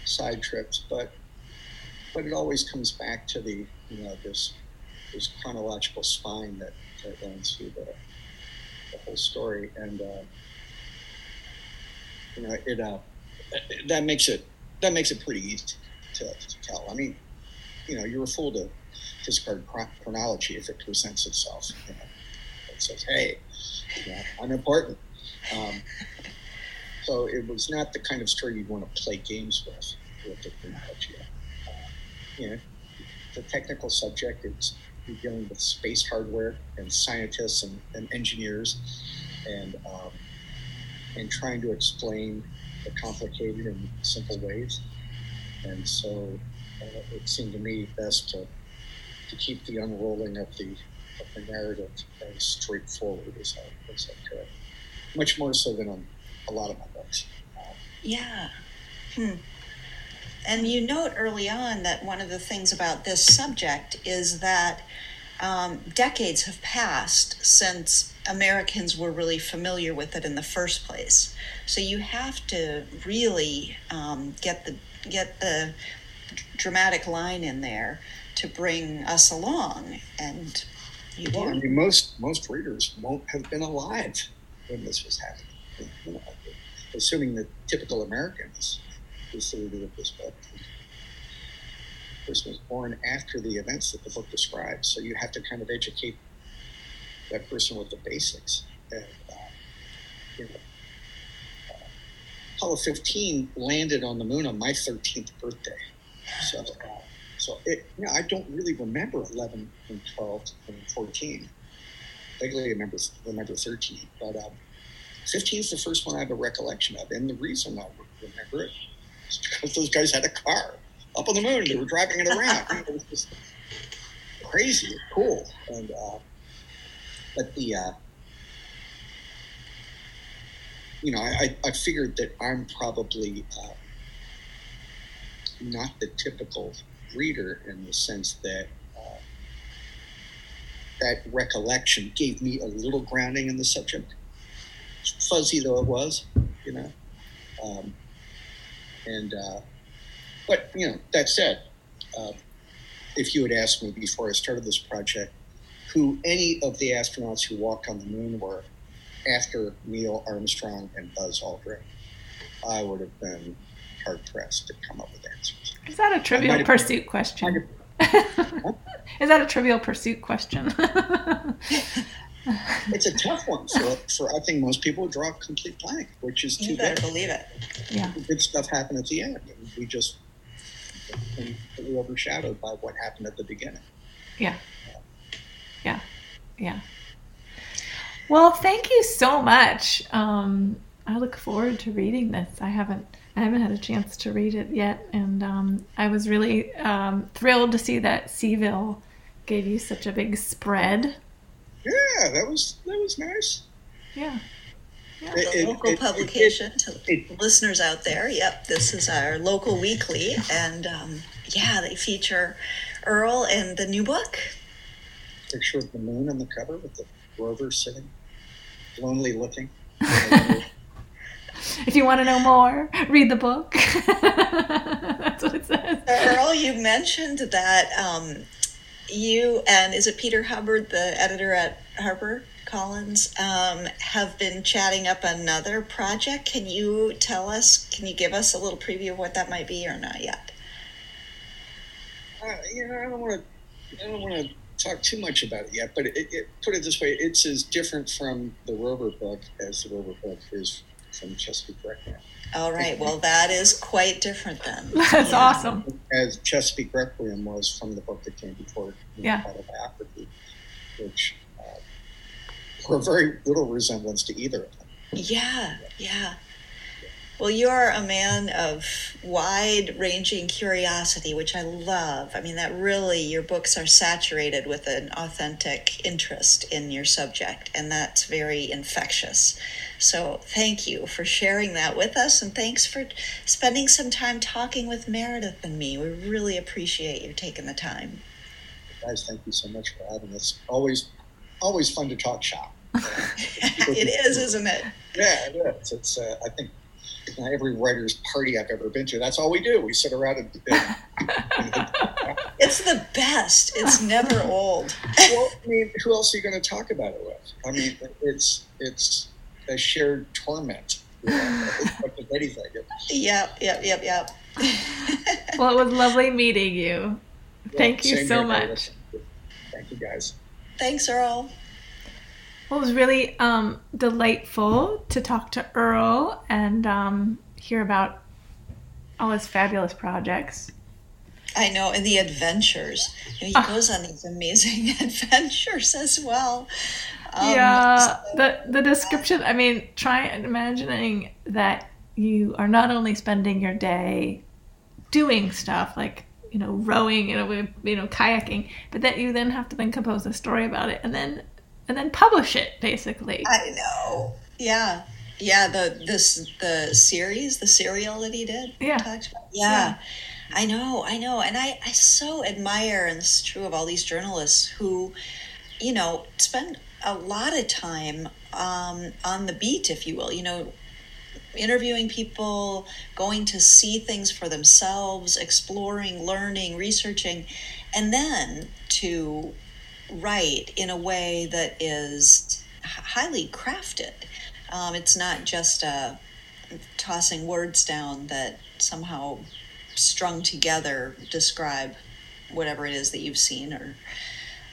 side trips, but but it always comes back to the you know this this chronological spine that, that runs through the, the whole story, and uh, you know it uh, that makes it that makes it pretty easy to, to tell. I mean, you know, you're a fool to discard chronology if it presents itself. You know, it says, "Hey, yeah, I'm important. Um, so it was not the kind of story you'd want to play games with with the chronology. Uh, you know, the technical subject is you're dealing with space hardware and scientists and, and engineers, and um, and trying to explain the complicated in simple ways. And so uh, it seemed to me best to to keep the unrolling of the of the narrative as straightforward as I, as I could. Much more so than on a lot of my books. Yeah. Hmm. And you note early on that one of the things about this subject is that um, decades have passed since Americans were really familiar with it in the first place. So you have to really um, get the get the dramatic line in there to bring us along and you well, I mean, most most readers won't have been alive when this was happening. You know, assuming that typical Americans the reader of this book. Was born after the events that the book describes, so you have to kind of educate that person with the basics. Uh, you know, Apollo 15 landed on the moon on my 13th birthday. So, uh, so it, you know, I don't really remember 11 and 12 and 14. Vaguely remember remember 13, but um, 15 is the first one I have a recollection of, and the reason I remember it is because those guys had a car up on the moon. They were driving it around. [laughs] it was just crazy, cool, and uh, but the uh, you know, I, I figured that I'm probably uh, not the typical reader in the sense that uh, that recollection gave me a little grounding in the subject, fuzzy though it was, you know. Um, and uh, but you know that said, uh, if you had asked me before I started this project who any of the astronauts who walked on the moon were after Neil Armstrong and Buzz Aldrin, I would have been hard pressed to come up with answers. Is that a trivial pursuit question? [laughs] Is that a trivial pursuit question? [laughs] it's a tough one for, for I think most people draw a complete blank, which is too you better bad. believe it. Yeah. Good stuff happened at the end, and we just completely overshadowed by what happened at the beginning. Yeah. Yeah. Yeah. Well, thank you so much. Um, I look forward to reading this. I haven't I haven't had a chance to read it yet, and um, I was really um, thrilled to see that C-Ville gave you such a big spread. Yeah, that was that was nice. Yeah. Yeah. The it, local it, publication it, to listeners out there. Yep, this is our local weekly, and um, yeah, they feature Earl and the new book. Picture of the moon on the cover with the rover sitting, lonely looking. [laughs] if you want to know more, read the book. [laughs] That's what it says. Earl, you mentioned that um, you and is it Peter Hubbard, the editor at Harper Collins, um, have been chatting up another project. Can you tell us? Can you give us a little preview of what that might be, or not yet? Uh, you know, I don't want to. I don't want to talk too much about it yet, but it, it, put it this way: it's as different from the Rover book as the Rover book is from Chesapeake Requiem. All right. Well, that is quite different then. [laughs] That's yeah. awesome. As Chesapeake Requiem was from the book that came before, you know, yeah. Autobiography, which [laughs] bore very little resemblance to either of them. Yeah, yeah. Well, you're a man of wide ranging curiosity, which I love. I mean, that really, your books are saturated with an authentic interest in your subject, and that's very infectious. So, thank you for sharing that with us, and thanks for spending some time talking with Meredith and me. We really appreciate you taking the time. Guys, thank you so much for having us. Always, always fun to talk shop. It is, isn't it? Yeah, it is. It's, uh, I think every writer's party I've ever been to. That's all we do. We sit around and. and it's the best. It's never old. well, I mean, who else are you going to talk about it with? I mean, it's it's a shared torment. You know, anything. Yep, yep, yep, yep. [laughs] well, it was lovely meeting you. Thank you so much. Thank you, guys. Thanks, Earl. Well, it was really um, delightful to talk to Earl and um, hear about all his fabulous projects. I know, and the adventures. You know, he uh, goes on these amazing [laughs] adventures as well. Um, yeah, the the description. I mean, try imagining that you are not only spending your day doing stuff like you know rowing, you know, you know kayaking, but that you then have to then compose a story about it, and then and then publish it basically. I know. Yeah. Yeah, the this the series, the serial that he did. Yeah. Yeah. yeah. I know, I know. And I, I so admire, and is true of all these journalists who, you know, spend a lot of time um, on the beat, if you will, you know, interviewing people, going to see things for themselves, exploring, learning, researching, and then to write in a way that is highly crafted. Um, it's not just a tossing words down that somehow strung together describe whatever it is that you've seen or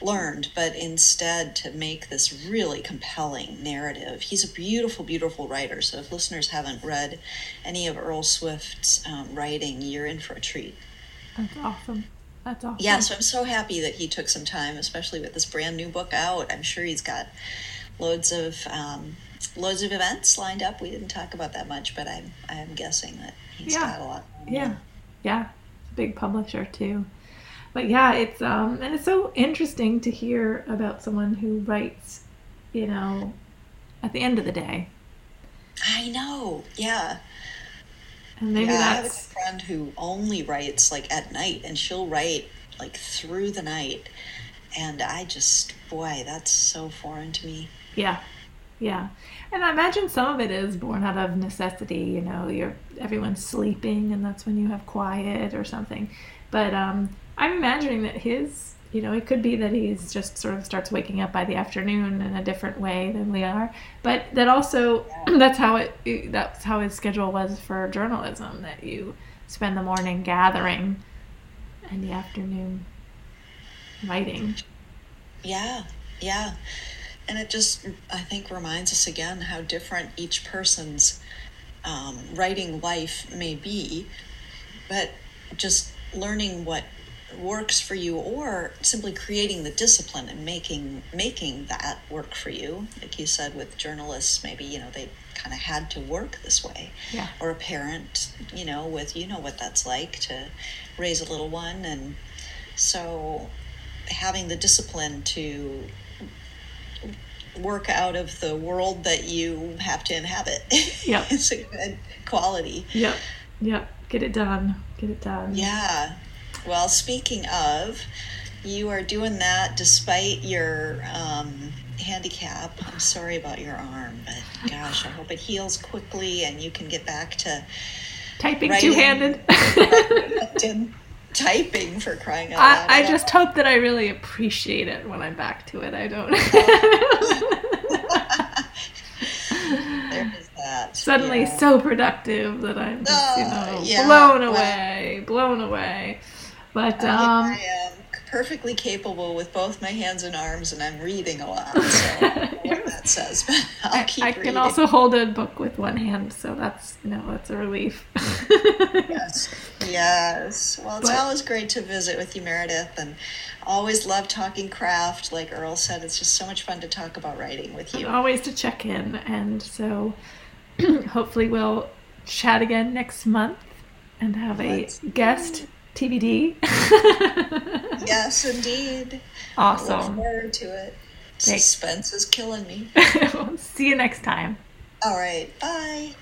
learned, but instead to make this really compelling narrative. He's a beautiful, beautiful writer. So if listeners haven't read any of Earl Swift's um, writing, you're in for a treat. That's awesome. That's awesome. Yeah, so I'm so happy that he took some time, especially with this brand new book out. I'm sure he's got loads of um, loads of events lined up. We didn't talk about that much, but I'm I'm guessing that he's yeah. got a lot. Yeah, yeah, big publisher too. But yeah, it's um and it's so interesting to hear about someone who writes, you know, at the end of the day. I know. Yeah. And maybe yeah, that's... I have a friend who only writes like at night, and she'll write like through the night, and I just boy, that's so foreign to me. Yeah, yeah, and I imagine some of it is born out of necessity. You know, you're everyone's sleeping, and that's when you have quiet or something. But um, I'm imagining that his you know, it could be that he's just sort of starts waking up by the afternoon in a different way than we are. But that also, that's how it, that's how his schedule was for journalism. That you spend the morning gathering, and the afternoon writing. Yeah, yeah. and it just I think reminds us again how different each person's um, writing life may be, but just learning what works for you or simply creating the discipline and making making that work for you like you said with journalists maybe you know they kind of had to work this way yeah. or a parent you know with you know what that's like to raise a little one and so having the discipline to work out of the world that you have to inhabit Yep. [laughs] it's a good quality Yep. Yep. Get it done. Get it done. yeah well speaking of you are doing that despite your um, handicap i'm sorry about your arm but gosh i hope it heals quickly and you can get back to Typing two-handed. [laughs] typing for crying out loud I, I just hope that I really appreciate it when I'm back to it. I don't. [laughs] There is that. Suddenly yeah. so productive that I'm just, you Oh, know, yeah, blown well- away, blown away. But I, um, I am perfectly capable with both my hands and arms, and I'm reading a lot. [laughs] So I don't know what that says, but [laughs] I'll I, keep I reading. can also hold a book with one hand, so that's you know that's a relief. Yes. Yes. Well, it's But- always great to visit with you, Meredith, and always love talking craft. Like Earl said, it's just so much fun to talk about writing with you. Always to check in, and so [clears throat] hopefully we'll chat again next month and have a Let's guest TBD. [laughs] Yes, indeed. Awesome. Look forward to it. Thanks. Suspense is killing me. [laughs] See you next time. All right. Bye.